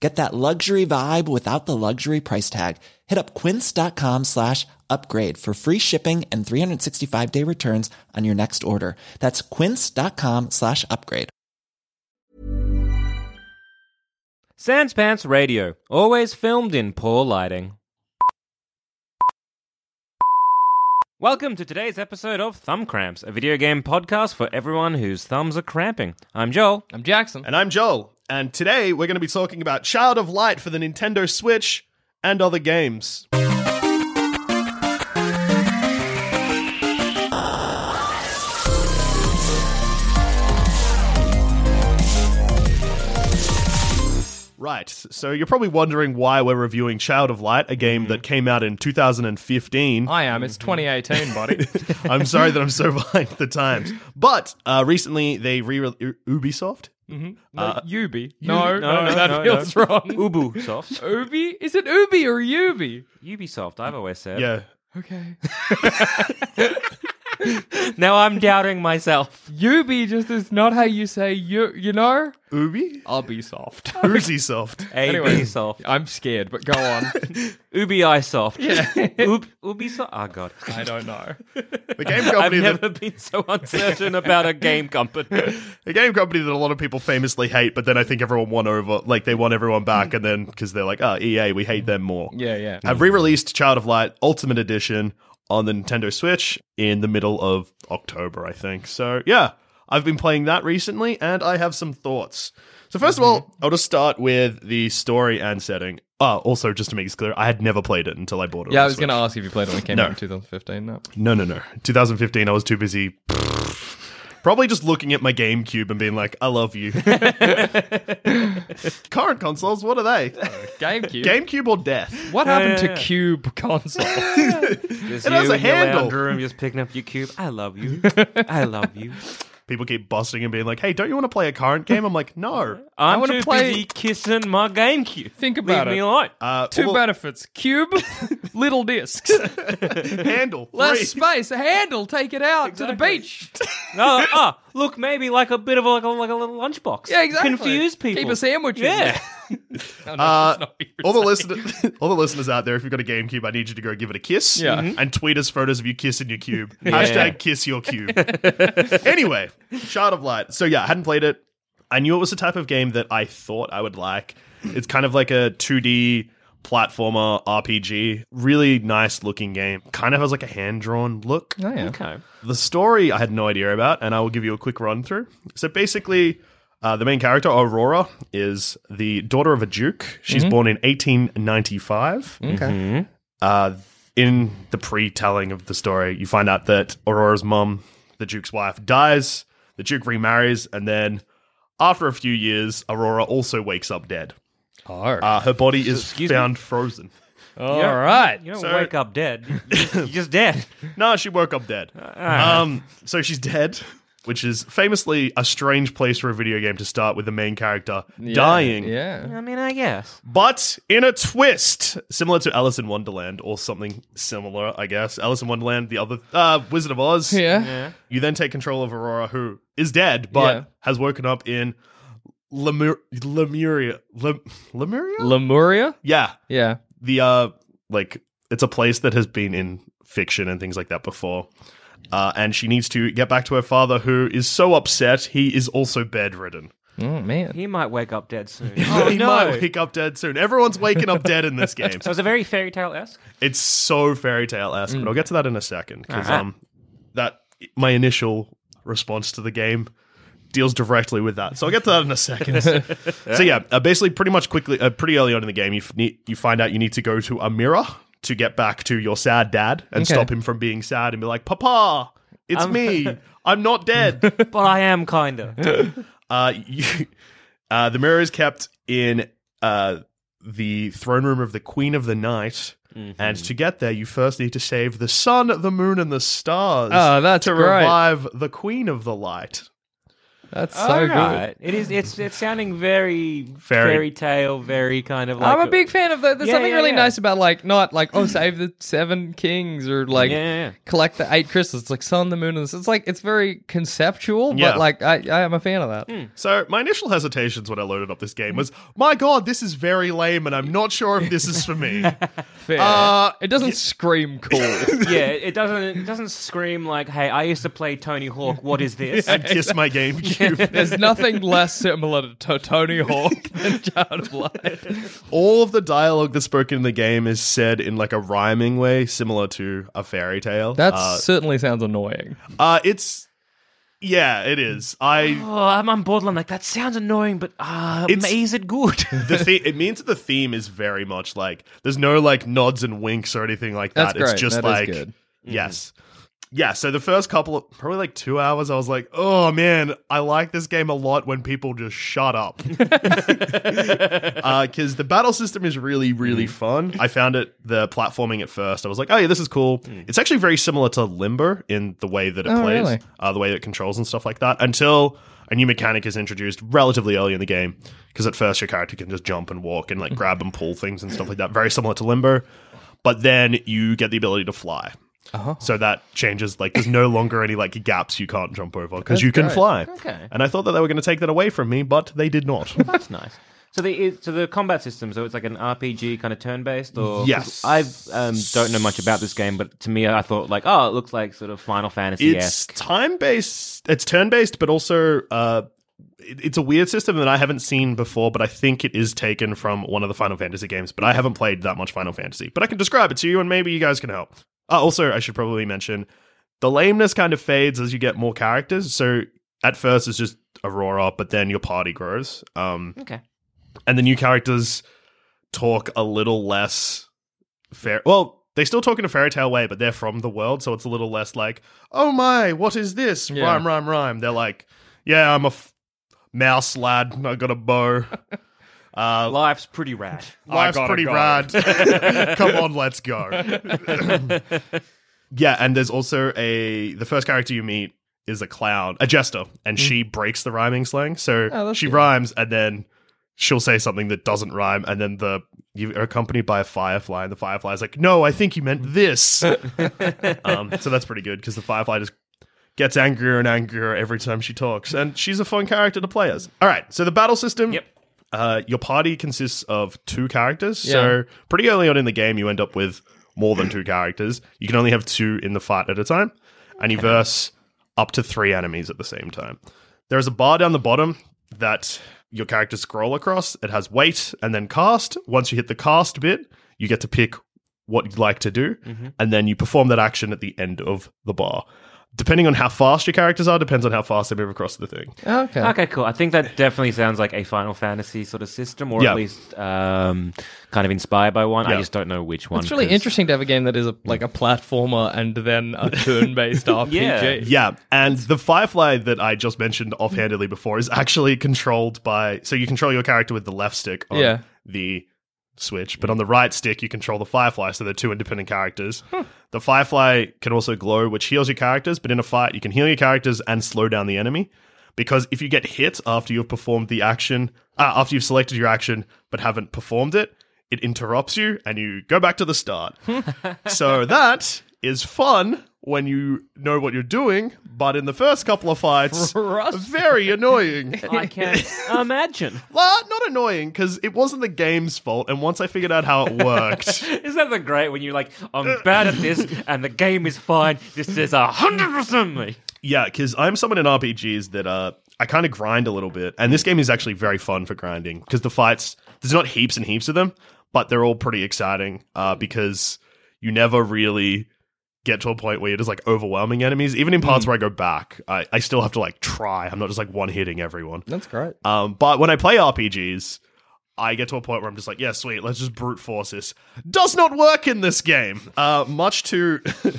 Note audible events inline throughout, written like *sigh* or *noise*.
Get that luxury vibe without the luxury price tag. Hit up quince.com slash upgrade for free shipping and 365 day returns on your next order. That's quince.com slash upgrade. Sans Pants Radio, always filmed in poor lighting. Welcome to today's episode of Thumb Cramps, a video game podcast for everyone whose thumbs are cramping. I'm Joel. I'm Jackson. and I'm Joel. And today we're going to be talking about Child of Light for the Nintendo Switch and other games. Right, so you're probably wondering why we're reviewing Child of Light, a game that came out in 2015. I am. It's 2018, buddy. *laughs* I'm sorry that I'm so *laughs* behind the times. But uh, recently they re Ubisoft? Mm-hmm. no, uh, Ubi. No, no, no, no, that no, feels no. wrong. *laughs* Ubisoft. Ubi? Is it Ubi or Ubi? Ubisoft, I've always said. Yeah. Okay. *laughs* *laughs* *laughs* Now I'm doubting myself. Ubi just is not how you say you. You know? Ubi? I'll be soft. *laughs* Ubisoft. Ubisoft. Anyway. Ubisoft. I'm scared, but go on. *laughs* Ubisoft. Ub- Ubisoft. Oh, God. I don't know. The game I've company never that, been so uncertain about a game company. the game company that a lot of people famously hate, but then I think everyone won over like they want everyone back and then because they're like, ah, oh EA, we hate them more. Yeah, yeah. I've re-released Child of Light Ultimate Edition on the Nintendo Switch in the middle of October, I think. So yeah, I've been playing that recently, and I have some thoughts. So 1st of all, mm-hmm. I'll just start with the story and setting. Oh, also just to make this clear, I had never played it until I bought it. Yeah, I was going to ask if you played it when it came No. out in 2015. No. No, no, no. 2015, I was too busy. Probably just looking at my GameCube and being like, "I love you." *laughs* Current consoles, what are they? GameCube. GameCube or death? What happened Yeah. to Cube console? *laughs* Just It has a in your handle. lounge room just picking up your cube. I love you. *laughs* I love you. People keep busting and being like, "Hey, don't you want to play a current game?" I'm like, "No." *laughs* I'm wanna too play- busy kissing my GameCube. Think about Leave me it. alone. Uh, Two well, benefits: cube, *laughs* little discs, *laughs* handle less three. space, a handle. Take it out to the beach. no, ah, look, maybe like a bit of a, like a, like a little lunchbox. Yeah, exactly. Confuse people. Keep a sandwich. in Yeah. there. *laughs* Oh, no, Uh, that's not what you were all the listeners, *laughs* all the listeners out there, if you've got a GameCube, I need you to go give it a kiss. Yeah. Mhm. and tweet us photos of you kissing your cube. *laughs* Hashtag kiss your cube. anyway, Shard of Light. So yeah, I hadn't played it. I knew it was the type of game that I thought I would like. It's kind of like a 2D platformer RPG. Really nice looking game. Kind of has like a hand drawn look. Oh, yeah. Okay. The story I had no idea about, and I will give you a quick run through. So basically, uh, the main character, Aurora, is the daughter of a duke. She's born in 1895. Okay. Uh, in the pre telling of the story, you find out that Aurora's mum, the duke's wife, dies. The duke remarries, and then after a few years, Aurora also wakes up dead. Oh. Uh, her body is excuse me? found frozen. All right. You don't So- wake up dead. You just- You're just dead. *laughs* No, she woke up dead. Um, so she's dead, which is famously a strange place for a video game to start with the main character dying. Yeah. I mean, I guess. But in a twist, similar to Alice in Wonderland or something similar, I guess. Alice in Wonderland, the other uh, Wizard of Oz. Yeah. You then take control of Aurora, who is dead but Yeah. has woken up in Lemur- Lemuria. Lem- Lemuria? Lemuria? yeah, Yeah. the uh, like it's a place that has been in fiction and things like that before. Uh, and she needs to get back to her father, who is so upset he is also bedridden. Oh, man. He might wake up dead soon. *laughs* Oh, he might wake up dead soon. Everyone's waking up dead in this *laughs* game. So it's a very fairy tale esque. It's so fairy tale esque, but I'll get to that in a second because Alright. um, that my initial response to the game deals directly with that. So I'll get to that in a second. *laughs* so yeah, uh, basically, pretty much quickly, uh, pretty early on in the game, you f- need, you find out you need to go to a mirror to get back to your sad dad and Okay. stop him from being sad and be like, "Papa, it's Um, me. *laughs* I'm not dead." *laughs* but I am kinda. *laughs* Uh, you, uh, the mirror is kept in uh, the throne room of the Queen of the Night. Mm-hmm. And to get there, you first need to save the sun, the moon, and the stars. Oh, that's to great. revive the Queen of the Light. That's so All good. It is. It's. It's sounding very Fairy. fairy, tale, very kind of. like I'm a big fan of that. There's Yeah, something yeah, really yeah. nice about like not like oh save the seven kings or like Yeah, yeah, yeah. collect the eight crystals. It's like sun, the moon, and this. It's like it's very conceptual, Yeah. but like I I am a fan of that. Hmm. So my initial hesitations when I loaded up this game was, my god, this is very lame, and I'm not sure if this is for me. *laughs* Fair. Uh, it doesn't scream cool. *laughs* yeah, it doesn't. It doesn't scream like, "Hey, I used to play Tony Hawk. What is this?" *laughs* and kiss my GameCube. *laughs* There's nothing less similar to, to Tony Hawk *laughs* than Child of Light. All of the dialogue that's spoken in the game is said in like a rhyming way, similar to a fairy tale. That uh, certainly sounds annoying. uh, it's yeah, it is. I Oh, I'm on borderline. Like that sounds annoying, but uh, is it good? *laughs* the the- it means that the theme is very much like there's no like nods and winks or anything like that. That's great. It's just That is like good. yes. Yeah, so the first couple of probably like two hours, I was like, oh man, I like this game a lot when people just shut up. *laughs* Uh, because the battle system is really, really mm. fun. I found it, the platforming at first, I was like, oh yeah, this is cool. Mm. It's actually very similar to Limbo in the way that it Oh, plays, really? uh, the way it controls and stuff like that, until a new mechanic is introduced relatively early in the game. Because at first, your character can just jump and walk and like grab and pull things and stuff like that, very similar to Limbo. But then you get the ability to fly. So that changes. Like, there's no longer any like gaps you can't jump over because you can great. fly. Okay. And I thought that they were going to take that away from me, but they did not. *laughs* That's nice. So the so the combat system, so it's like an RPG kind of turn based, or Yes. I um, don't know much about this game, but to me, I thought like, oh, it looks like sort of Final Fantasy it's time based. It's turn based, but also uh, it's a weird system that I haven't seen before. But I think it is taken from one of the Final Fantasy games. But I haven't played that much Final Fantasy. But I can describe it to you, and maybe you guys can help. Uh, also, I should probably mention the lameness kind of fades as you get more characters. So at first, it's just Aurora, but then your party grows. Um, Okay. and the new characters talk a little less fair. Well, they still talk in a fairy tale way, but they're from the world, so it's a little less like, "Oh my, what is this?" Yeah. Rhyme, rhyme, rhyme. They're like, "Yeah, I'm a f- mouse lad. I got a bow. *laughs* Uh, Life's pretty rad. *laughs* life's pretty rad. *laughs* Come on, let's go." *laughs* yeah, and there's also a the first character you meet is a clown, a jester, and she breaks the rhyming slang. So Oh, she good. rhymes, and then she'll say something that doesn't rhyme, and then the you're accompanied by a firefly, and the firefly is like, "No, I think you meant this." um, so that's pretty good because the firefly just gets angrier and angrier every time she talks, and she's a fun character to play as. All right, so the battle system. Yep. Uh, your party consists of two characters, so pretty early on in the game, you end up with more than two characters. You can only have two in the fight at a time, and you verse up to three enemies at the same time. There is a bar down the bottom that your characters scroll across. It has wait and then cast. Once you hit the cast bit, you get to pick what you'd like to do, and then you perform that action at the end of the bar. Depending on how fast your characters are, depends on how fast they move across the thing. Okay. Okay, cool. I think that definitely sounds like a Final Fantasy sort of system, or Yeah. at least um, kind of inspired by one. I just don't know which one. It's really 'cause- interesting to have a game that is a, like a platformer and then a *laughs* turn-based *laughs* RPG. Yeah, and the Firefly that I just mentioned offhandedly before is actually controlled by. So you control your character with the left stick on Yeah. the Switch, but on the right stick you control the Firefly. So they're two independent characters. The Firefly can also glow, which heals your characters, but in a fight you can heal your characters and slow down the enemy. Because if you get hit after you've performed the action, uh, after you've selected your action but haven't performed it, it interrupts you and you go back to the start. *laughs* so that is fun when you know what you're doing, but in the first couple of fights, *laughs* very annoying. *laughs* I can't imagine. well, not annoying because it wasn't the game's fault, and once I figured out how it worked, *laughs* Isn't that the great when you're like, I'm bad at this and the game is fine. This is a hundred percent me. yeah, because I'm someone in RPGs that uh, I kind of grind a little bit, and this game is actually very fun for grinding because the fights there's not heaps and heaps of them, but they're all pretty exciting uh, because you never really get to a point where you're just like overwhelming enemies. Even in parts where I go back, I, I still have to like try. I'm not just like one hitting everyone. That's great. Um, but when I play RPGs, I get to a point where I'm just like, yeah, sweet, let's just brute force this. Does not work in this game. Uh, much to. *laughs*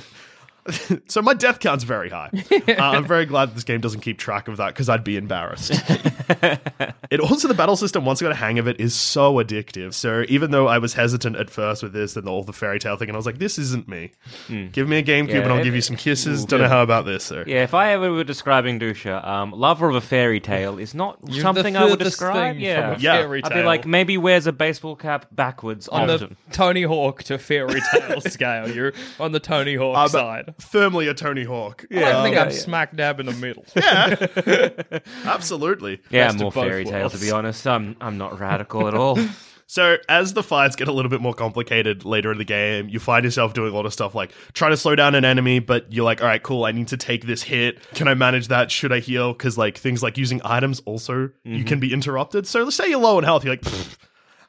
*laughs* so my death count's very high. Uh, I'm very glad this game doesn't keep track of that because I'd be embarrassed. *laughs* it also the battle system once I got a hang of it is so addictive. So even though I was hesitant at first with this and all the fairy tale thing, and I was like, this isn't me. Give me a GameCube Yeah, and I'll it- give you some kisses. Don't know how about this, sir. Yeah, if I ever were describing Duscher, um, lover of a fairy tale is not *laughs* You're something I would describe. thing Yeah, from a Yeah. fairy I'd be like maybe wears a baseball cap backwards on often. the Tony Hawk to fairy tale scale. You're on the Tony Hawk but side. Firmly a Tony Hawk. Yeah, I think yeah, I'm yeah. smack dab in the middle. *laughs* Yeah, *laughs* absolutely. yeah, best of more both fairy tale to worlds. be honest. I'm I'm not radical at all. *laughs* So as the fights get a little bit more complicated later in the game, you find yourself doing a lot of stuff like trying to slow down an enemy, but you're like, all right, cool, I need to take this hit. Can I manage that? Should I heal? Because like things like using items also you mm-hmm. can be interrupted. So let's say you're low in health, you're like, "Pfft,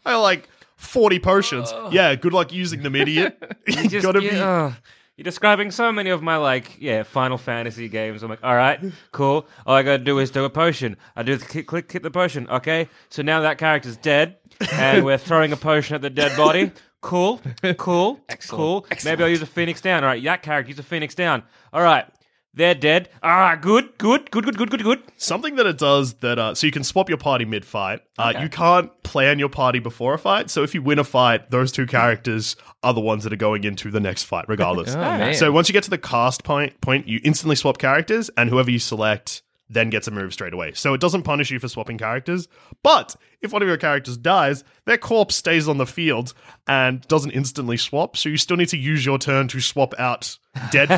I have like 40 potions. Yeah, good luck using them, idiot. you Just- gotta yeah, be ugh. You're describing so many of my like yeah Final Fantasy games. I'm like, all right, cool. All I gotta do is do a potion. I do the click, click, hit the potion. Okay, so now that character's dead, and we're throwing a potion at the dead body. Cool, cool, cool. Maybe I'll use a Phoenix down. All right, that character use a Phoenix down. All right, they're dead. Ah, good, good, good, good, good, good, good. Something that it does that, uh, so you can swap your party mid fight. Uh, You can't plan your party before a fight. So if you win a fight, those two characters are the ones that are going into the next fight, regardless. *laughs* man. So once you get to the cast point, point, you instantly swap characters, and whoever you select then gets a move straight away. So it doesn't punish you for swapping characters. But if one of your characters dies, their corpse stays on the field and doesn't instantly swap. So you still need to use your turn to swap out dead,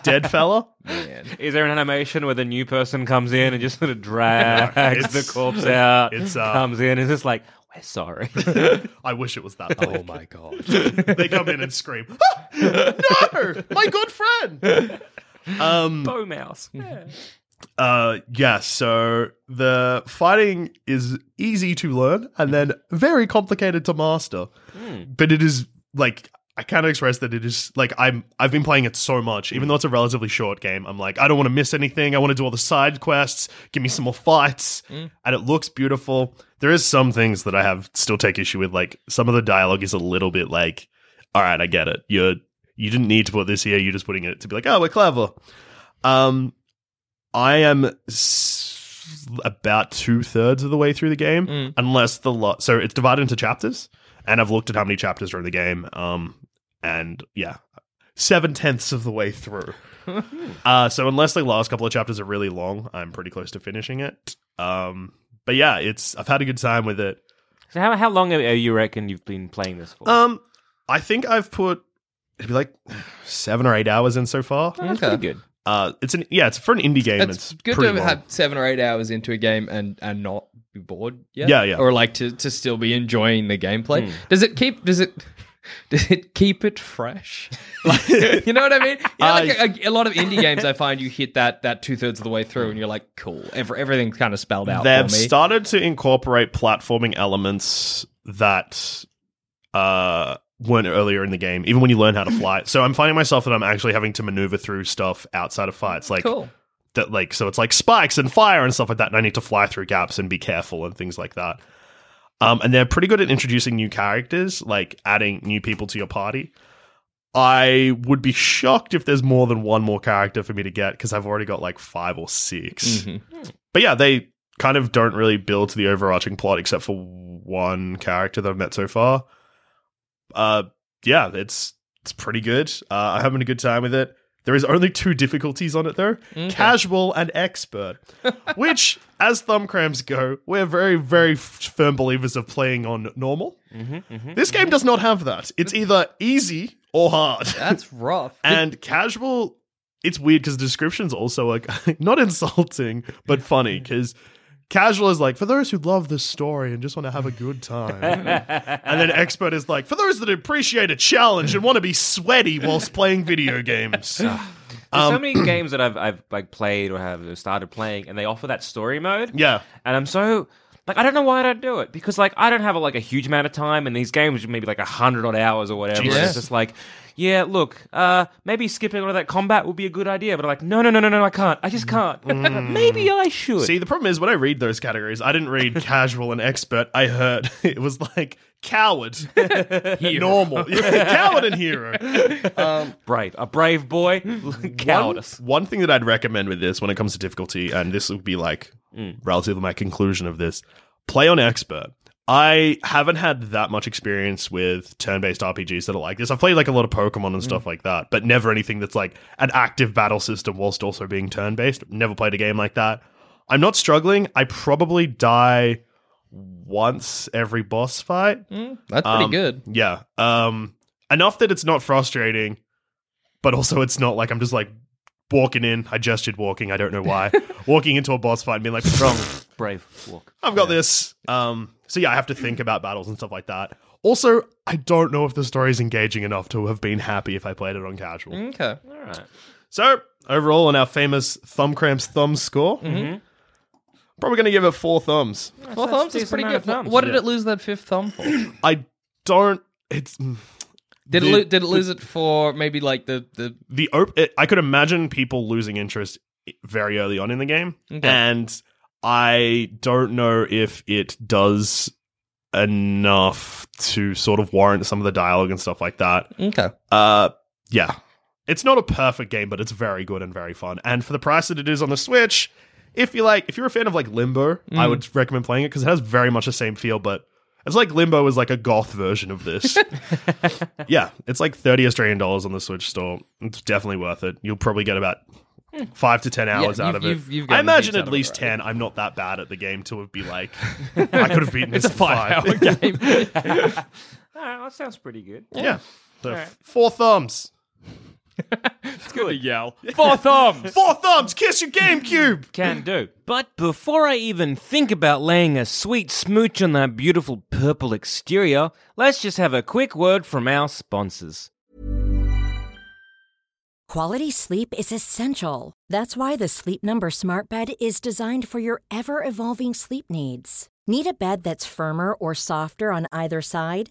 *laughs* dead fella. Is there an animation where the new person comes in and just sort of *laughs* drags It's- the corpse out? it's, uh, comes in and just like, we're sorry. *laughs* I wish it was that. Oh my god. they come in and scream, "Ah, "No, my good friend!" Um, Bow mouse. Uh, yeah. So the fighting is easy to learn and then very complicated to master, but it is like. I can't express that it is like I'm I've been playing it so much, even though it's a relatively short game. I'm like, I don't want to miss anything. I want to do all the side quests, give me some more fights, and it looks beautiful. There is some things that I have still take issue with, like some of the dialogue is a little bit like, all right, I get it. You're you didn't need to put this here. You're just putting it to be like, oh, we're clever. Um, I am s- about two thirds of the way through the game, unless the lot. So it's divided into chapters, and I've looked at how many chapters are in the game. Um, and yeah, seven tenths of the way through. *laughs* uh, so unless the last couple of chapters are really long, I'm pretty close to finishing it. Um, but yeah, it's I've had a good time with it. So how how long are you reckon you've been playing this for? Um, I think I've put it'd be like seven or eight hours in so far. That's okay. pretty good. Uh, it's an yeah, it's for an indie game. It's, It's, good to long. have seven or eight hours into a game and and not be bored. Yet. Yeah, yeah. Or like to to still be enjoying the gameplay. Hmm. Does it keep? Does it? *laughs* Does it keep it fresh? *laughs* Like, *laughs* you know what I mean? Yeah, like a, a lot of indie games, I find you hit that that two thirds of the way through, and you're like, cool. Every, everything's kind of spelled out They've for me. started to incorporate platforming elements that uh weren't earlier in the game, even when you learn how to *laughs* fly. so I'm finding myself that I'm actually having to maneuver through stuff outside of fights, like cool. that. Like so, it's like spikes and fire and stuff like that, and I need to fly through gaps and be careful and things like that. Um, and they're pretty good at introducing new characters, like adding new people to your party. I would be shocked if there's more than one more character for me to get because I've already got like five or 6 But yeah, they kind of don't really build to the overarching plot except for one character that I've met so far. Uh, yeah, it's it's pretty good. Uh, I'm having a good time with it. There is only two difficulties on it though: casual and expert. *laughs* which, as thumb cramps go, we're very, very f- firm believers of playing on normal. this game does not have that. It's either easy or hard. *laughs* That's rough. *laughs* And casual, it's weird because the description's also like not insulting, but funny because casual is like for those who love the story and just want to have a good time. and then expert is like for those that appreciate a challenge and want to be sweaty whilst playing video games. There's Um, so many games that I've I've like played or have started playing, and they offer that story mode. yeah. and I'm so Like I don't know why I don't do it because like I don't have like a huge amount of time and these games, maybe like a hundred odd hours or whatever. Jesus. It's just like, yeah, look, uh, maybe skipping all of that combat would be a good idea, but I'm like, no, no, no, no, no, I can't. I just can't. *laughs* maybe I should. See, the problem is when I read those categories, I didn't read casual and expert. I heard *laughs* it was like coward, *laughs* normal, Yeah, coward and hero. brave, a brave boy, cowardice. One, one thing that I'd recommend with this when it comes to difficulty, and this would be like relatively my conclusion of this, play on expert. I haven't had that much experience with turn-based RPGs that are like this. I've played like a lot of Pokemon and stuff like that, but never anything that's like an active battle system whilst also being turn-based. Never played a game like that. I'm not struggling. I probably die once every boss fight. That's pretty Um, good. Yeah. Um enough that it's not frustrating, but also it's not like I'm just like walking in. I gestured walking, I don't know why. *laughs* walking into a boss fight and being like, strong, Brave walk. I've got this. Um so yeah, I have to think about battles and stuff like that. Also, I don't know if the story is engaging enough to have been happy if I played it on casual. Okay. All right. So, overall, on our famous thumb cramps thumb score, probably going to give it four thumbs. Four that's thumbs is pretty good. thumbs, what did yeah. it lose that fifth thumb for? I don't. It's Did The- it lo- did it lose it for maybe like the the the op- it, I could imagine people losing interest eh, very early on in the game, Okay. and I don't know if it does enough to sort of warrant some of the dialogue and stuff like that. okay? Uh, yeah, it's not a perfect game, but it's very good and very fun. And for the price that it is on the Switch, if you like, if you're a fan of like Limbo, I mm. would recommend playing it because it has very much the same feel, but. It's like Limbo is like a goth version of this. *laughs* yeah, it's like 30 Australian dollars on the Switch store. It's definitely worth it. You'll probably get about five to 10 hours out you've- of it. you've- you've I gotten the imagine heaps out at least already. 10. I'm not that bad at the game to be like, *laughs* I could have beaten this It's a in five hour game. *laughs* All right, that sounds pretty good. Yeah. So f- four thumbs. It's good to yell. *laughs* Four thumbs. Four thumbs. Kiss your GameCube. Can do. But before I even think about laying a sweet smooch on that beautiful purple exterior, let's just have a quick word from our sponsors. Quality sleep is essential. That's why the Sleep Number Smart Bed is designed for your ever evolving sleep needs. Need a bed that's firmer or softer on either side?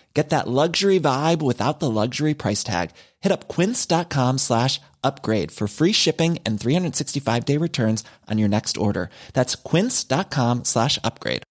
Get that luxury vibe without the luxury price tag. Hit up quince.com slash upgrade for free shipping and 365 day returns on your next order. That's quince.com slash upgrade.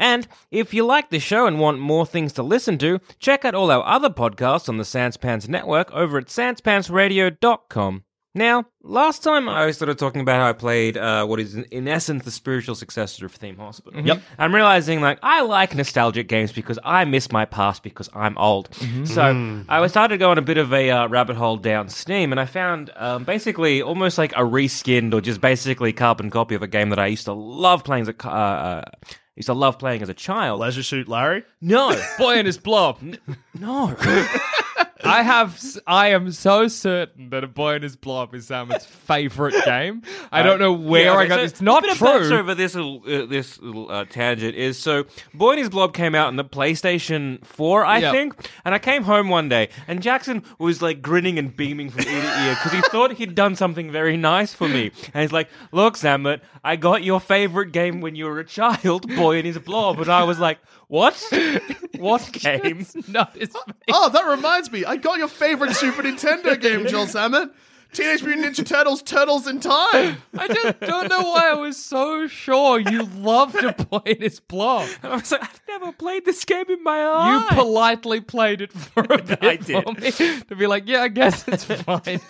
And if you like the show and want more things to listen to, check out all our other podcasts on the Sanspants Network over at sanspantsradio.com. Now, last time I started talking about how I played uh, what is in essence the spiritual successor of Theme Hospital. Yep. I'm realizing like I like nostalgic games because I miss my past because I'm old. So I was started to go on a bit of a uh, rabbit hole down Steam, and I found um, basically almost like a reskinned or just basically carbon copy of a game that I used to love playing as a uh, uh, used to love playing as a child. Leisure Suit Larry. No, *laughs* Boy and his blob. no. *laughs* I I have, s- I am so certain that A Boy and His Blob is Salmon's favorite game. I don't know where Yeah, I got so this. It's not a bit of true. over this little uh, this little uh, tangent is so Boy and His Blob came out in the PlayStation 4, I Yep. think, and I came home one day and Jackson was like grinning and beaming from ear to ear because he thought he'd done something very nice for me, and he's like, "Look, Zammit, I got your favorite game when you were a child, Boy and His Blob," and I was like, "What? what *laughs* game?" No, it's Oh, that reminds me. I got your favorite Super Nintendo game, *laughs* Joel Salmon. Teenage Mutant Ninja Turtles, Turtles in Time. I just don't know why I was so sure you loved A Boy and His Blob. I was like, "I've never played this game in my life. You politely played it for a *laughs* bit I did. for me to be like, yeah, I guess it's *laughs* fine.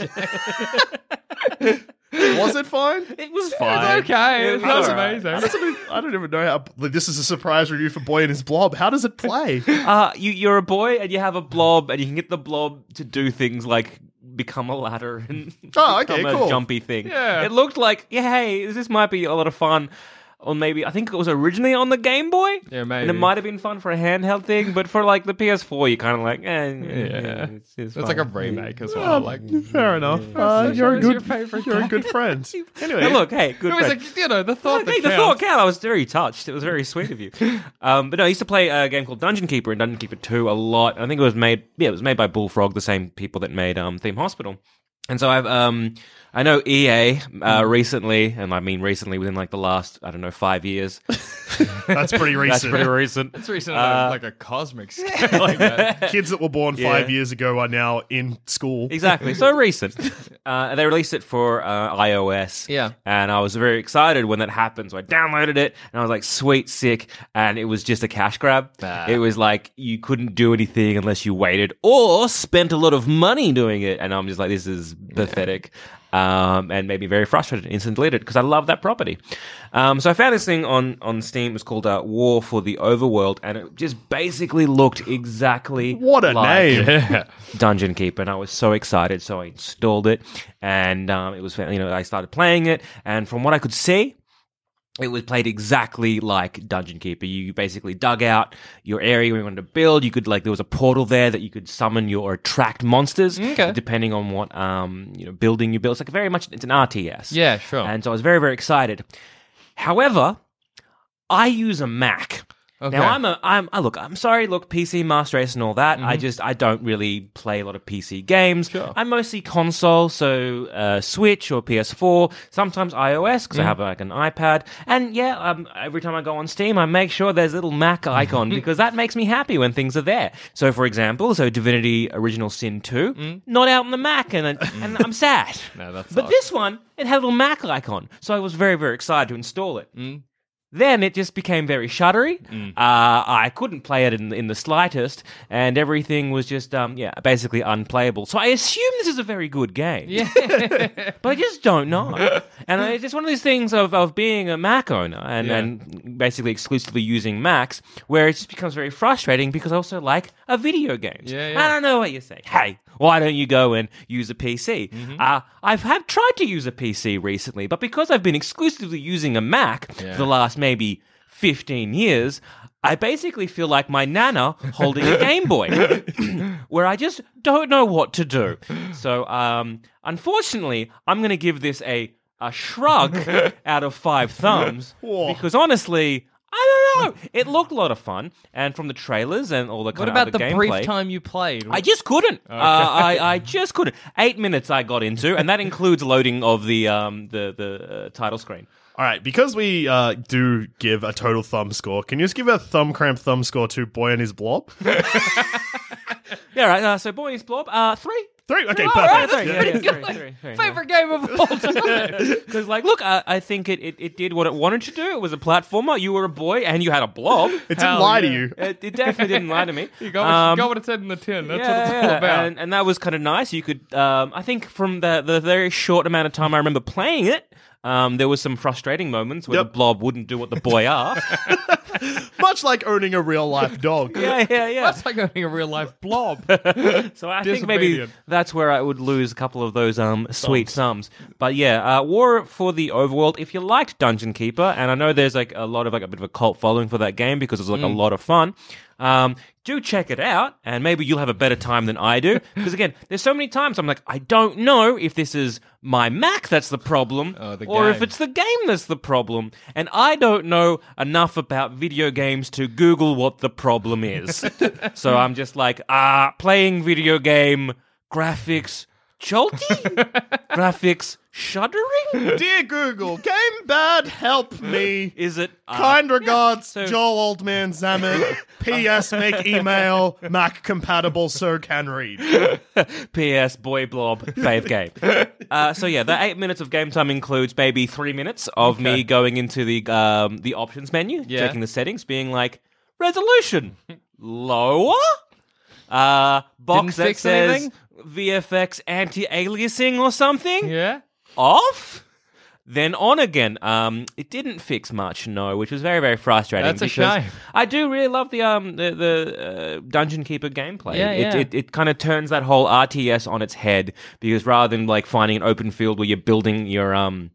Was it fine? it was fine. it's okay. It It's was not alright. amazing. How does it, I don't even know how. like, This is a surprise review for Boy and His Blob. How does it play? *laughs* Uh, you, you're a boy and you have a blob, and you can get the blob to do things like become a ladder and Oh, *laughs* okay, become cool. a jumpy thing. Yeah. It looked like, yeah, hey, this might be a lot of fun. Or maybe I think it was originally on the Game Boy. Yeah, And it might have been fun for a handheld thing, but for like the PS4, you're kind of like, eh, *laughs* yeah, it's, it's, It's like a remake as well. Like, Fair enough. Uh, you're a It's your good. you're a good friend. *laughs* Anyway, Now look, hey, good it was friend. like, you know, the thought Hey, that the thought counts. count. I was very touched. It was very sweet of you. *laughs* Um, but no, I used to play a game called Dungeon Keeper and Dungeon Keeper Two a lot. I think it was made. Yeah, it was made by Bullfrog, the same people that made um, Theme Hospital. And so I've um, I know EA uh, recently, and I mean recently within like the last I don't know five years. *laughs* that's pretty recent. That's pretty recent. It's recent on like a cosmic scale like that. *laughs* Kids that were born Yeah. five years ago are now in school. Exactly. So *laughs* recent. Uh, they released it for uh, iOS. Yeah. And I was very excited when that happened. So I downloaded it and I was like, sweet, sick. And it was just a cash grab. It was like you couldn't do anything unless you waited or spent a lot of money doing it. And I'm just like, this is pathetic. Um, and made me very frustrated and instantly deleted because I love that property. Um, so I found this thing on, on Steam. It was called uh, War for the Overworld. And it just basically looked exactly What a like name. *laughs* Dungeon Keeper, and I was so excited, so I installed it, and um, it was you know I started playing it, and from what I could see. It was played exactly like Dungeon Keeper. You basically dug out your area you wanted to build. You could like there was a portal there that you could summon your or attract monsters, Okay. depending on what um you know building you build. It's like very much it's an RTS. Yeah, sure. And so I was very very excited. However, I use a Mac. Okay. Now I'm a I'm I look I'm sorry look PC Master Race and all that. I Mm-hmm. just I don't really play a lot of PC games. I'm mostly console so uh, Switch or PS4 sometimes iOS because I Mm. have like an iPad. And yeah um, every time I go on Steam I make sure there's a little Mac *laughs* icon because that makes me happy when things are there. So for example so Divinity Original Sin 2 not out on the Mac and and I'm sad. Mm. *laughs* No, that's but this one it had a little Mac icon so I was very very excited to install it then it just became very shuddery. Mm. Uh, I couldn't play it in, in the slightest, and everything was just, um, yeah, basically unplayable. So I assume this is a very good game. Yeah. *laughs* But I just don't know. *laughs* and it's just one of these things of, of being a Mac owner and, Yeah. and basically exclusively using Macs, where it just becomes very frustrating because I also like a video games. Yeah, yeah. I don't know what you say. Hey, why don't you go and use a PC? Mm-hmm. Uh, I've have tried to use a PC recently, but because I've been exclusively using a Mac Yeah. for the last maybe 15 years, I basically feel like my nana holding a Game Boy, *laughs* *coughs* where I just don't know what to do. So, um, unfortunately, I'm going to give this a a shrug *laughs* out of five thumbs because honestly. I don't know. It looked a lot of fun, and from the trailers and all the kind what of about other the gameplay, brief time you played? I just couldn't. *laughs* Uh, I, I just couldn't. Eight minutes I got into, and that includes loading of the um the the uh, title screen. All right, because we uh, do give a total thumb score, can you just give a thumb cramp thumb score to Boy and His Blob? *laughs* Yeah, right. Uh, so, boys, blob. Uh, three. Three. Okay, All perfect. right, that's Yeah. pretty yeah, good. three, Like, three, three, favorite game of all *laughs* time. Because, like, look, I, I think it, it, it did what it wanted to do. It was a platformer. You were a boy, and you had a blob. It didn't Hell lie to yeah. you. It, it definitely didn't lie to me. *laughs* you got what, Um, you got what it said in the tin. That's yeah, what it's yeah. all about. And, and that was kind of nice. You could, um, I think, from the the very short amount of time I remember playing it, um, there were some frustrating moments where Yep. the blob wouldn't do what the boy asked. *laughs* Much like owning a real life dog. yeah, yeah, yeah. *laughs* That's like owning a real life blob. *laughs* So I think maybe Disobedient. that's where I would lose a couple of those um sweet sums. But yeah, uh, War for the Overworld. If you liked Dungeon Keeper, and I know there's like a lot of like a bit of a cult following for that game because it's like a lot of fun. Um, do check it out, and maybe you'll have a better time than I do. *laughs* Because again, there's so many times I'm like, I don't know if this is my Mac that's the problem, Oh, the or if it's the game that's the problem, and I don't know enough about video games to Google what the problem is. *laughs* so I'm just like, ah, playing video game graphics jolty, *laughs* graphics shuddering. *laughs* Dear Google, game bad, help me. Is it uh, Kind regards, so- Joel Oldman Zammit. P.S. *laughs* Make email Mac compatible so can read. P.S. Boy Blob fave game. *laughs* Uh, so yeah, the eight minutes of game time includes maybe three minutes of me going into the um, the options menu, Yeah. checking the settings, being like resolution lower, uh, box Didn't that fix says anything? VFX anti-aliasing or something Yeah. Off. Then on again. Um, it didn't fix much, no, which was very, very frustrating. That's a because shame. I do really love the um the, the uh, dungeon keeper gameplay. Yeah, it, yeah. it it kind of turns that whole RTS on its head because rather than like finding an open field where you're building your um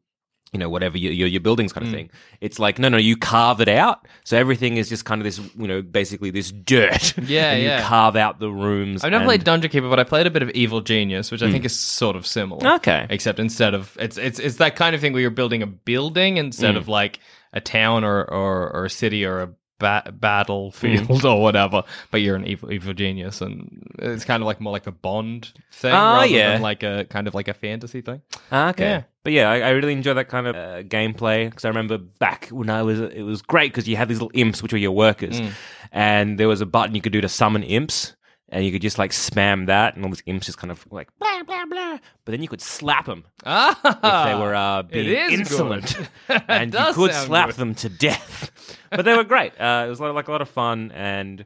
you know whatever your your, your buildings Mm. kind of thing, it's like no no you carve it out. So everything is just kind of this you know basically this dirt. *laughs* Yeah, and yeah. You carve out the rooms. I've never and- played Dungeon Keeper, but I played a bit of Evil Genius, which I think is sort of similar. Okay. Except instead of it's it's it's that kind of thing where you're building a building instead of like a town or or, or a city or a ba- battlefield or whatever. But you're an evil evil genius, and it's kind of like more like a Bond thing Ah, rather yeah. than like a kind of like a fantasy thing. Ah, okay. Yeah. But yeah, I, I really enjoy that kind of uh, gameplay because I remember back when I was, it was great because you had these little imps which were your workers, Mm. and there was a button you could do to summon imps, and you could just like spam that, and all these imps just kind of like blah blah blah. But then you could slap them Ah, if they were uh, being insolent, *laughs* and you could slap good. them to death. But they were great. Uh, it was like, a lot of fun, and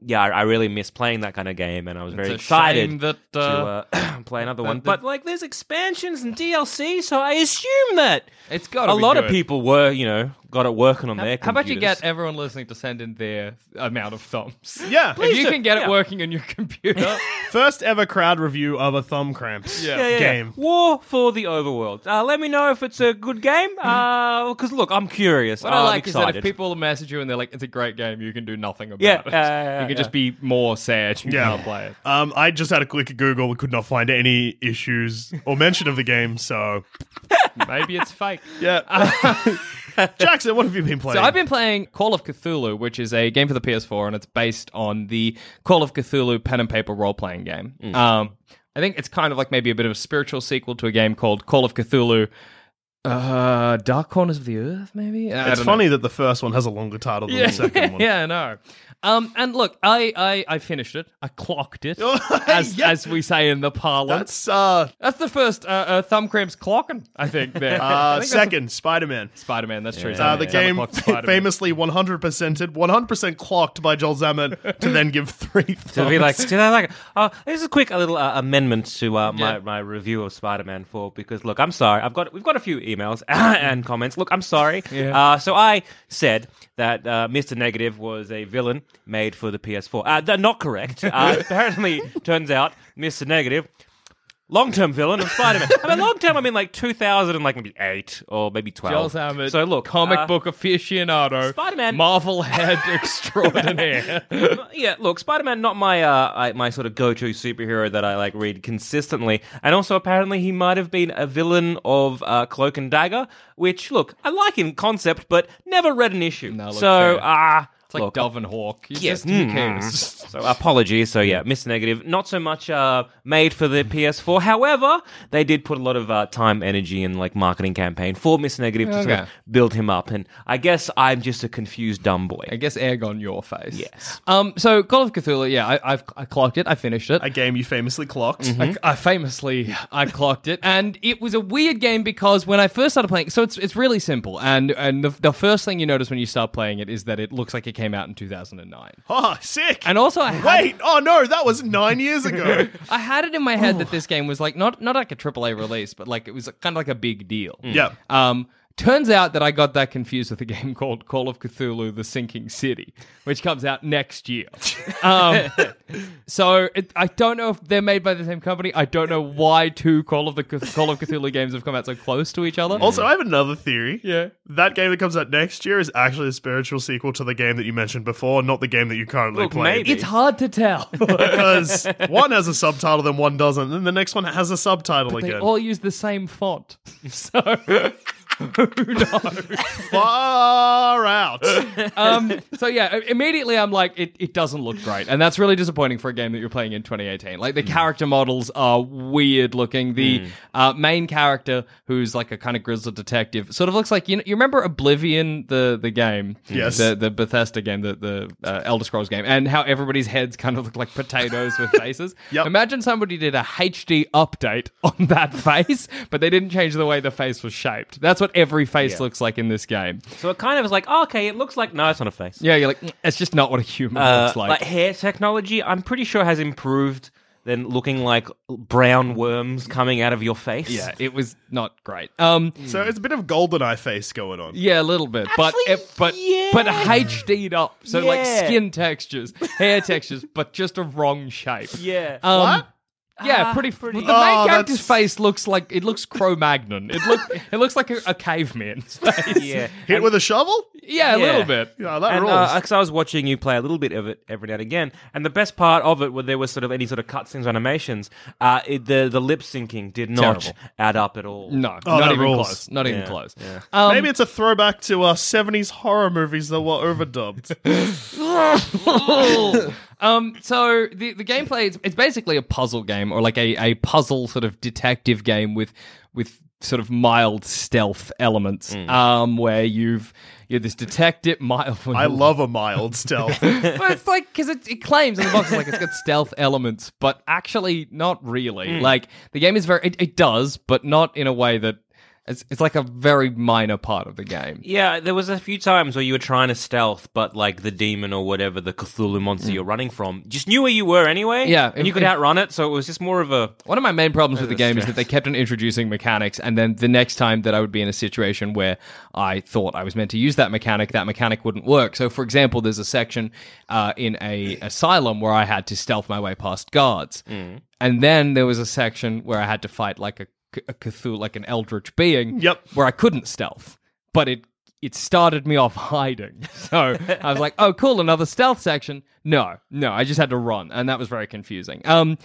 yeah, I, I really miss playing that kind of game, and I was very It's a shame excited that, to uh, uh, *clears throat* play another one. But like, there's expansions and DLC, so I assume that It's gotta a be lot of good. people were, you know, got it working on their. How about you get everyone listening to send in their amount of thumbs? *laughs* Yeah. if you do. can get Yeah. it working on your computer. *laughs* First ever crowd review of a thumb cramps Yeah. Yeah, yeah, yeah. game. War for the Overworld. Uh, let me know if it's a good game. Because look, I'm curious. What I I'm like is that if people message you and they're like, "It's a great game," you can do nothing about Yeah, it. uh, yeah, you can yeah. just be more sad you Yeah. can't play it. Um, I just had a click at Google. and could not find any issues or mention of the game. So, Maybe it's fake. *laughs* yeah. *laughs* Jackson, what have you been playing? So I've been playing Call of Cthulhu, which is a game for the PS4, and it's based on the Call of Cthulhu pen and paper role playing game. Um, I think it's kind of like maybe a bit of a spiritual sequel to a game called Call of Cthulhu. Uh, Dark Corners of the Earth, maybe. I It's don't know. funny that the first one has a longer title than the second *laughs* one. yeah, I know. Um, and look, I, I, I finished it. I clocked it, *laughs* Oh, as yeah. as we say in the parlance. That's uh, That's the first uh, uh, thumb cramps clocking, I think. There. *laughs* Uh think that's second Spider Man. Spider-Man. That's true. Uh, the Seven game o'clock Spider-Man. famously 100%ed, 100% clocked by Joel Zammit to then give three thumbs. To be like, did I like it? Oh, this is a quick a little uh, amendment to uh, my, Yeah. my review of Spider-Man 4 because look, I'm sorry. I've got we've got a few emails *laughs* and comments. Look, I'm sorry. Yeah. Uh, so I said that uh, Mr. Negative was a villain made for the PS4. Uh, th- not correct. Uh, *laughs* apparently, turns out Mr. Negative. Long-term villain of Spider-Man. I mean, long-term. I mean, like 2000 and like maybe eight or maybe 12. Joel Zammit, So look, comic uh, book aficionado, Spider-Man. Marvel head *laughs* extraordinaire. *laughs* yeah, look, Spider-Man not my uh I, my sort of go-to superhero that I like read consistently, and also apparently he might have been a villain of uh, Cloak and Dagger, which look I like in concept, but never read an issue. No, look, so ah, It's like look, Dove and Hawk. You Yes. just- who Mm. cares? *laughs* so apologies. So yeah, Mr. Negative, not so much uh, made for the PS4. However, they did put a lot of uh, time, energy, and like marketing campaign for Mr. Negative to sort Okay. of build him up. And I guess I'm just a confused dumb boy. I guess egg on your face. Yes. Um. So Call of Cthulhu. Yeah, I, I've I clocked it. I finished it. a game you famously clocked. I, I famously I clocked it, and it was a weird game because when I first started playing, so it's it's really simple, and and the, the first thing you notice when you start playing it is that it looks like it came out in 2009. Oh, sick. And also, I had, Wait, oh no, that was nine years ago. *laughs* I had it in my head that this game was like not not like a AAA release, but like it was kind of like a big deal. yeah. Um, Turns out that I got that confused with a game *laughs* called Call of Cthulhu: The Sinking City, which comes out next year. *laughs* Um, so it, I don't know if they're made by the same company. I don't know why two Call of the Call of Cthulhu games have come out so close to each other. Also, I have another theory. Yeah. That game that comes out next year is actually a spiritual sequel to the game that you mentioned before, not the game that you currently Look, play. maybe. it's hard to tell. *laughs* because one has a subtitle and one doesn't, and the next one has a subtitle they again. all use the same font. So who knows? *laughs* Far out. *laughs* um, so yeah, immediately I'm like, it, it doesn't look great, and that's really disappointing for a game that you're playing in 2018. Like the character models are weird looking. The uh, main character, who's like a kind of grizzled detective, sort of looks like you know, you remember Oblivion, the the game, Yes. the the Bethesda game, the the uh, Elder Scrolls game, and how everybody's heads kind of look like potatoes with *laughs* faces. Yep. Imagine somebody did a HD update on that face, but they didn't change the way the face was shaped. That's what every face looks like in this game. So it kind of is like, oh, okay, it looks like no, it's not a face. Yeah, you're like, "Mm, it's just not what a human Uh, looks like. like hair technology, I'm pretty sure has improved than looking like brown worms coming out of your face. yeah, it was not great. Um, so it's a bit of GoldenEye face going on. yeah, a little bit, but Actually, it, but yeah. but HD'd up, so like Yeah. skin textures, hair textures, but just a wrong shape. Yeah. Um, What? Yeah, Ah, pretty. pretty- The main Oh, character's that's- face looks like it looks Cro-Magnon. It look it looks like a, a caveman's *laughs* face. yeah. Hit with a shovel? yeah, a Yeah. little bit. Yeah, that and rules. because I was watching you play a little bit of it every now and again, and the best part of it, where there was sort of any sort of cutscenes, or animations, uh, it, the the lip syncing did not Terrible. add up at all. No, Oh, not that even rules. close. Not even Yeah, close. yeah. Um, Maybe it's a throwback to uh, 70s horror movies that were overdubbed. *laughs* *laughs* Um, so the the gameplay is it's basically a puzzle game or like a, a puzzle sort of detective game with with sort of mild stealth elements. Um, where you've you're this detective mild. I love a mild stealth. *laughs* Well, it's like because it, it claims in the box like it's got stealth elements, but actually not really. Like the game is very it, it does, but not in a way that it's it's like a very minor part of the game. Yeah, there was a few times where you were trying to stealth, but like the demon or whatever the Cthulhu monster you're running from just knew where you were anyway. Yeah, and you could if- outrun it. So it was just more of a One of my main problems with the game is that they kept on introducing mechanics, and then the next time that I would be in a situation where I thought I was meant to use that mechanic, that mechanic wouldn't work. So, for example, there's a section uh, in a asylum where I had to stealth my way past guards, Mm. and then there was a section where I had to fight like a Cthulhu, like an eldritch being, Yep. where I couldn't stealth, but it it started me off *laughs* hiding. So I was like, oh, cool, another stealth section. No, no, I just had to run, and that was very confusing. Um,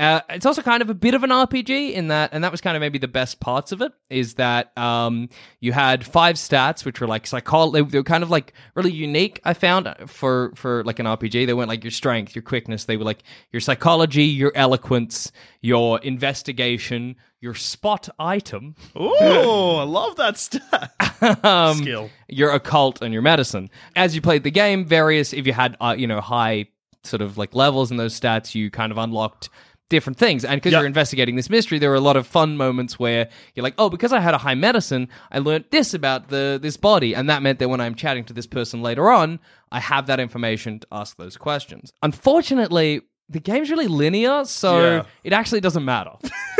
uh, it's also kind of a bit of an RPG in that, and that was kind of maybe the best parts of it. Is that um, you had five stats, which were like psychol. They, they were kind of like really unique. I found uh, for for like an RPG. They weren't like your strength, your quickness. They were like your psychology, your eloquence, your investigation, your spot item, Ooh, I love that stat. *laughs* um, Skill. your occult and your medicine. As you played the game, various if you had uh, you know high sort of like levels in those stats, you kind of unlocked different things. And because Yep. you're investigating this mystery, there are a lot of fun moments where you're like, oh, because I had a high medicine, I learned this about the this body, and that meant that when I'm chatting to this person later on, I have that information to ask those questions. Unfortunately. The game's really linear, so Yeah. it actually doesn't matter.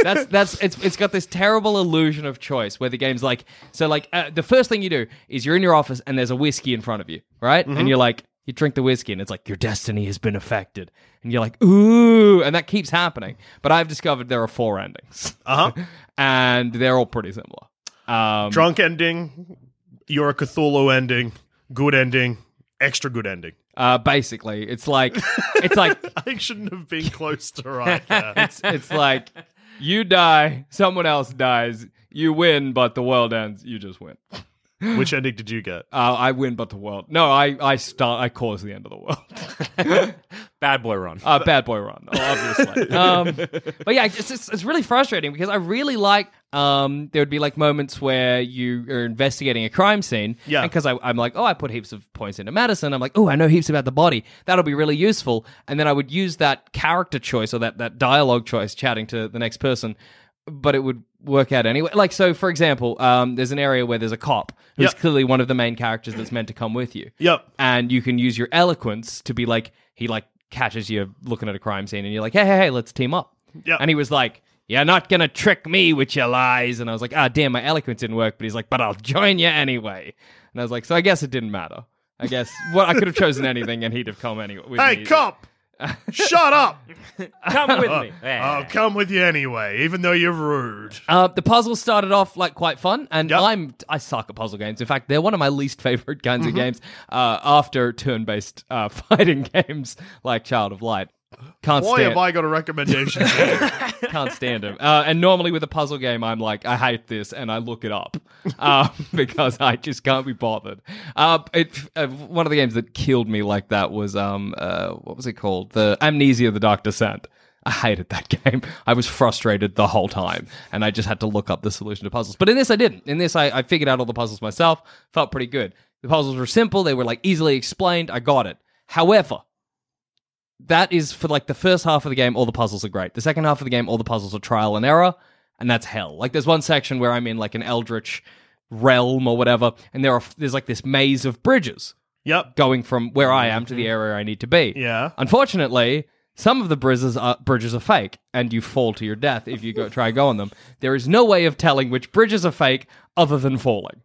That's *laughs* that's it's it's got this terrible illusion of choice where the game's like so like uh, the first thing you do is you're in your office and there's a whiskey in front of you, right? And you're like you drink the whiskey and it's like your destiny has been affected, and you're like ooh, and that keeps happening. But I've discovered there are four endings, Uh huh. *laughs* and they're all pretty similar. Um, Drunk ending, you're a Cthulhu ending, good ending, extra good ending. uh, basically, it's like it's like *laughs* I shouldn't have been close to right *laughs* there. it's it's like you die, someone else dies, you win, but the world ends. You just win. Which ending did you get? Uh, I win, but the world. No, I I start. I cause the end of the world. *laughs* bad boy run. Uh, bad boy run, obviously. *laughs* um, but yeah, it's, it's it's really frustrating because I really like. Um, there would be like moments where you are investigating a crime scene. Yeah. Because I'm like, oh, I put heaps of points into medicine. I'm like, oh, I know heaps about the body. That'll be really useful. And then I would use that character choice or that that dialogue choice, chatting to the next person. But it would work out anyway. Like, so for example, um, there's an area where there's a cop who's Yep. clearly one of the main characters that's meant to come with you Yep. and you can use your eloquence to be like he like catches you looking at a crime scene and you're like hey hey hey let's team up Yep. and he was like You're not gonna trick me with your lies. And I was like, ah, damn, my eloquence didn't work. But he's like, but I'll join you anyway. And I was like, so I guess it didn't matter. I guess well, I could have chosen anything, and he'd have come anyway. with Hey, cop! Shut up! *laughs* Come with me. *laughs* I'll come with you anyway, even though you're rude. Uh, the puzzle started off like quite fun, and Yep. I'm I suck at puzzle games. In fact, they're one of my least favorite kinds of games. Uh, after turn-based uh, *laughs* fighting games like Child of Light, can't Boy, stand have I got a recommendation. for *laughs* can't stand them. Uh, and normally with a puzzle game, I'm like, I hate this, and I look it up uh, *laughs* because I just can't be bothered. Uh, it, uh, one of the games that killed me like that was um, uh, what was it called? The Amnesia of the Dark Descent. I hated that *laughs* game. I was frustrated the whole time, and I just had to look up the solution to puzzles. But in this, I didn't. In this, I, I figured out all the puzzles myself. Felt pretty good. The puzzles were simple. They were like easily explained. I got it. However, that is for like the first half of the game, all the puzzles are great. The second half of the game, all the puzzles are trial and error, and that's hell. Like there's one section where I'm in like an eldritch realm or whatever, and there are there's like this maze of bridges yep. going from where I am to the mm-hmm. area I need to be. Yeah. Unfortunately, some of the bridges are bridges are fake, and you fall to your death if you go try go on them. There is no way of telling which bridges are fake other than falling,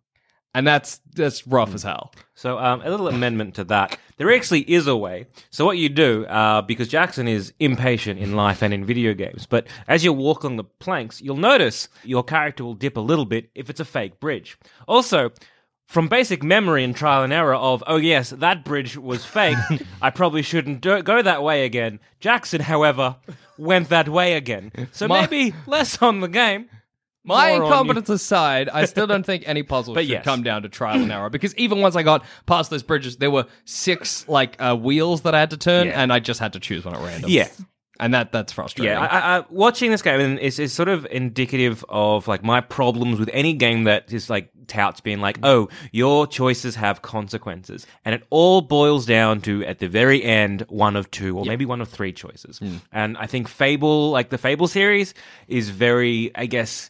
and that's that's rough as hell. So, um, a little amendment to that. There actually is a way. So, what you do, uh, because Jackson is impatient in life and in video games, but as you walk on the planks, you'll notice your character will dip a little bit if it's a fake bridge. Also, from basic memory and trial and error of, oh yes, that bridge was fake, *laughs* I probably shouldn't do- go that way again. Jackson, however, went that way again. So My- maybe less on the game. My incompetence aside, I still don't *laughs* think any puzzle should yes. come down to trial and error because even once I got past those bridges, there were six like uh, wheels that I had to turn, Yeah. and I just had to choose one at random. Yeah. and that that's frustrating. Yeah, I, I, watching this game is, is sort of indicative of like my problems with any game that is like touts being like, oh, your choices have consequences, and it all boils down to at the very end one of two or maybe one of three choices. And I think Fable, like the Fable series, is very, I guess.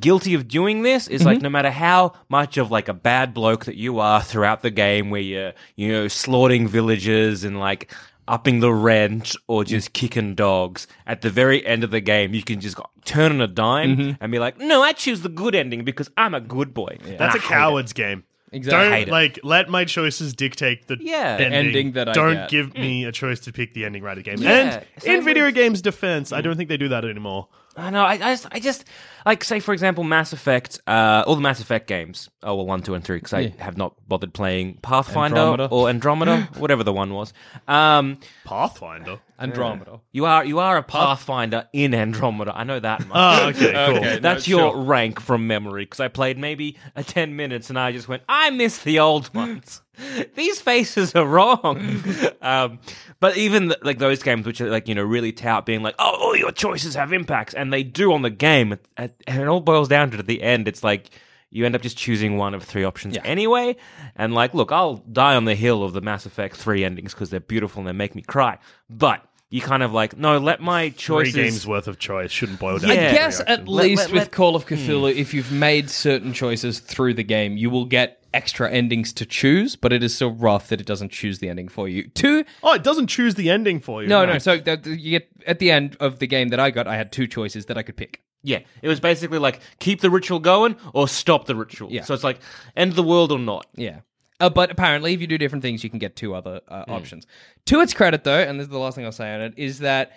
Guilty of doing this is like mm-hmm. no matter how much of like a bad bloke that you are throughout the game, where you're you know slaughtering villagers and like upping the rent or mm. just kicking dogs. At the very end of the game, you can just turn on a dime mm-hmm. and be like, "No, I choose the good ending because I'm a good boy." And That's a hate coward's game. Exactly. Don't like let my choices dictate the Yeah. The ending. ending that I Don't get. give me mm. a choice to pick the ending right of the game. Yeah. And Same in video with- games defense, I mm. don't think they do that anymore. I know. I, I just, I just like say for example, Mass Effect. Uh, all the Mass Effect games. Oh well, one, two, and three. Because I have not bothered playing Pathfinder Andromeda. or Andromeda, *laughs* whatever the one was. Um, Pathfinder. Andromeda. you are you are a Pathfinder in Andromeda. I know that much. Oh, okay, *laughs* cool. Okay. That's no, your sure. rank from memory because I played maybe a 10 minutes and I just went, I miss the old *laughs* ones. *laughs* These faces are wrong. *laughs* um, but even th- like those games, which are like, you know, really tout being like, oh, all your choices have impacts, and they do on the game. At, at, and it all boils down to at the end, it's like, you end up just choosing one of three options anyway. And like, look, I'll die on the hill of the Mass Effect 3 endings because they're beautiful and they make me cry. But you kind of like, no, let my Three choices. games worth of choice shouldn't boil down. I Yeah. three guess at options. least let- with let- Call of Cthulhu, if you've made certain choices through the game, you will get extra endings to choose, but it is still rough that it doesn't choose the ending for you. Two, Oh, it doesn't choose the ending for you. no, no. So the, the- you get at the end of the game that I got, I had two choices that I could pick. Yeah, it was basically like keep the ritual going or stop the ritual. Yeah. So it's like end the world or not. Yeah. Uh, but apparently, if you do different things, you can get two other uh, options. To its credit, though, and this is the last thing I'll say on it, is that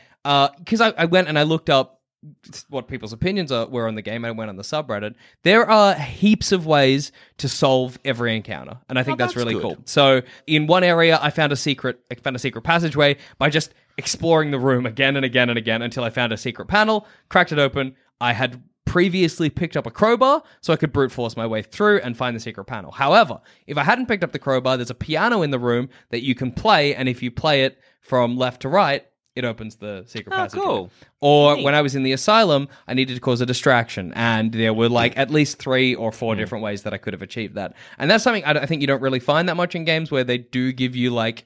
because I, I went and I looked up what people's opinions are, were on the game, I went on the subreddit. There are heaps of ways to solve every encounter, and I think that's, that's really good. cool. So, in one area, I found a secret, I found a secret passageway by just exploring the room again and again and again until I found a secret panel, cracked it open. I had previously picked up a crowbar so I could brute force my way through and find the secret panel. However, if I hadn't picked up the crowbar, there's a piano in the room that you can play, and if you play it from left to right, it opens the secret Oh, passage. cool. Or when I was in the asylum, I needed to cause a distraction, and there were like at least three or four Hmm. different ways that I could have achieved that. And that's something I, I think you don't really find that much in games where they do give you like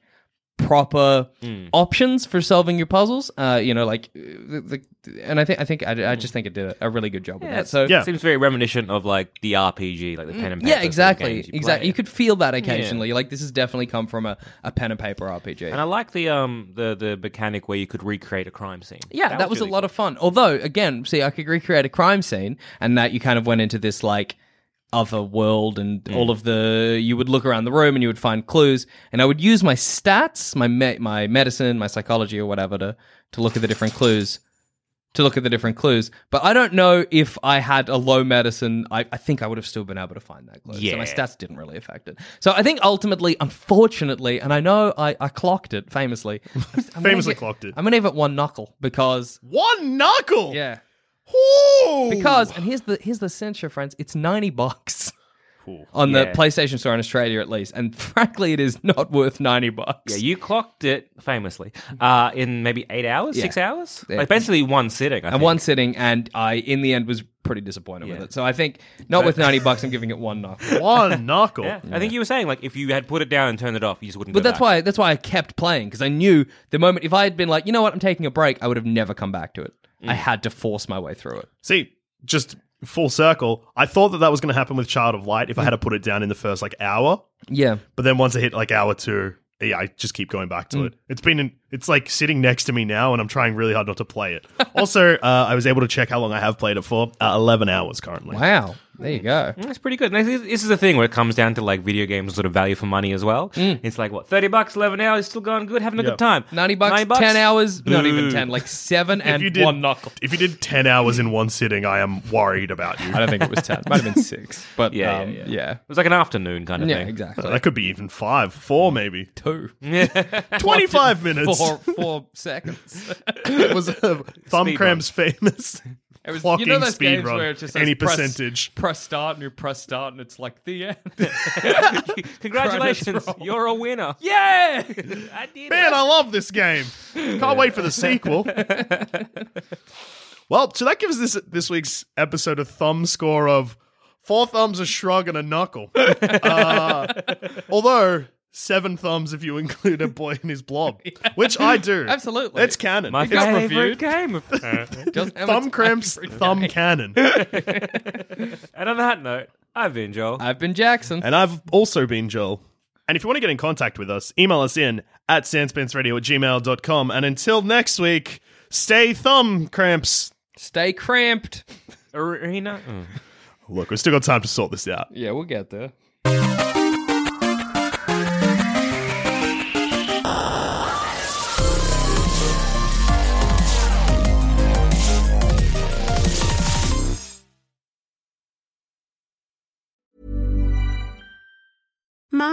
proper Hmm. options for solving your puzzles. Uh, you know, like the, the and I think I think I, I just think it did a really good job with that. So Yeah. It seems very reminiscent of like the RPG, like the pen and paper. yeah, sort of exactly, games you exactly. play. You could feel that occasionally. Like this has definitely come from a, a pen and paper RPG. And I like the um the the mechanic where you could recreate a crime scene. Yeah, that, was, a lot of fun. Although, again, see, I could recreate a crime scene, and that you kind of went into this like other world, and mm. all of the you would look around the room and you would find clues, and I would use my stats, my me- my medicine, my psychology, or whatever to to look at the different clues. To look at the different clues, but I don't know if I had a low medicine. I, I think I would have still been able to find that clue. so my stats didn't really affect it. So I think ultimately, unfortunately, and I know I, I clocked it famously. *laughs* I'm Famously get- clocked it. I'm gonna give it one knuckle because One knuckle. yeah. Ooh. Because and here's the here's the censure, friends. It's ninety bucks *laughs* on the PlayStation Store in Australia, at least. And *laughs* frankly, it is not worth ninety bucks. Yeah, you clocked it famously uh, in maybe eight hours, Yeah. six hours, Yeah. like basically one sitting. I and think. one sitting, and I in the end was pretty disappointed with it. So I think not with ninety bucks. I'm giving it one knuckle. *laughs* one knuckle. Yeah, I think you were saying like if you had put it down and turned it off, you just wouldn't. But go that's back. why that's why I kept playing because I knew the moment if I had been like, you know what, I'm taking a break, I would have never come back to it. Mm. I had to force my way through it. See, just full circle. I thought that that was going to happen with Child of Light if I had to put it down in the first like hour. Yeah. But then once I hit like hour two, yeah, I just keep going back to Mm. it. It's been, in, it's like sitting next to me now, and I'm trying really hard not to play it. *laughs* also, uh, I was able to check how long I have played it for. Uh, Eleven hours currently. Wow. There you go. That's pretty good. Now, This this is the thing where it comes down to like video games sort of value for money as well. Mm. It's like what thirty bucks, eleven hours, still going good, having a Yeah. good time. 90 bucks, 10 hours, not even 10, like 7 If and you did one knuckle. if you did ten hours in one sitting, I am worried about you. I don't think it was 10. It Might have been 6. But Yeah, um, yeah, yeah. yeah. It was like an afternoon kind of Yeah, thing. exactly. that could be even five, four, maybe Two. *laughs* twenty-five minutes. Four, four seconds. *laughs* It was uh, Thumb Speed Cramp's famous It was, clocking you know those speed games run. where it just says any press, percentage. Press start and you press start and it's like the end. *laughs* Congratulations, Credits you're a winner. yeah! *laughs* I did Man, I love this game. Can't wait for the sequel. *laughs* well, so that gives this this week's episode a thumb score of four thumbs, a shrug, and a knuckle. Uh, although seven thumbs if you include a boy in his blob, *laughs* which I do. Absolutely. it's canon. My It's favorite reviewed. game. *laughs* Just thumb cramps, thumb cannon. *laughs* and on that note, I've been Joel. I've been Jackson. And I've also been Joel. And if you want to get in contact with us, email us in at sandspanceradio at gmail.com. And until next week, stay thumb cramps. Stay cramped. Arena. Mm. Look, we've still got time to sort this out. Yeah, we'll get there.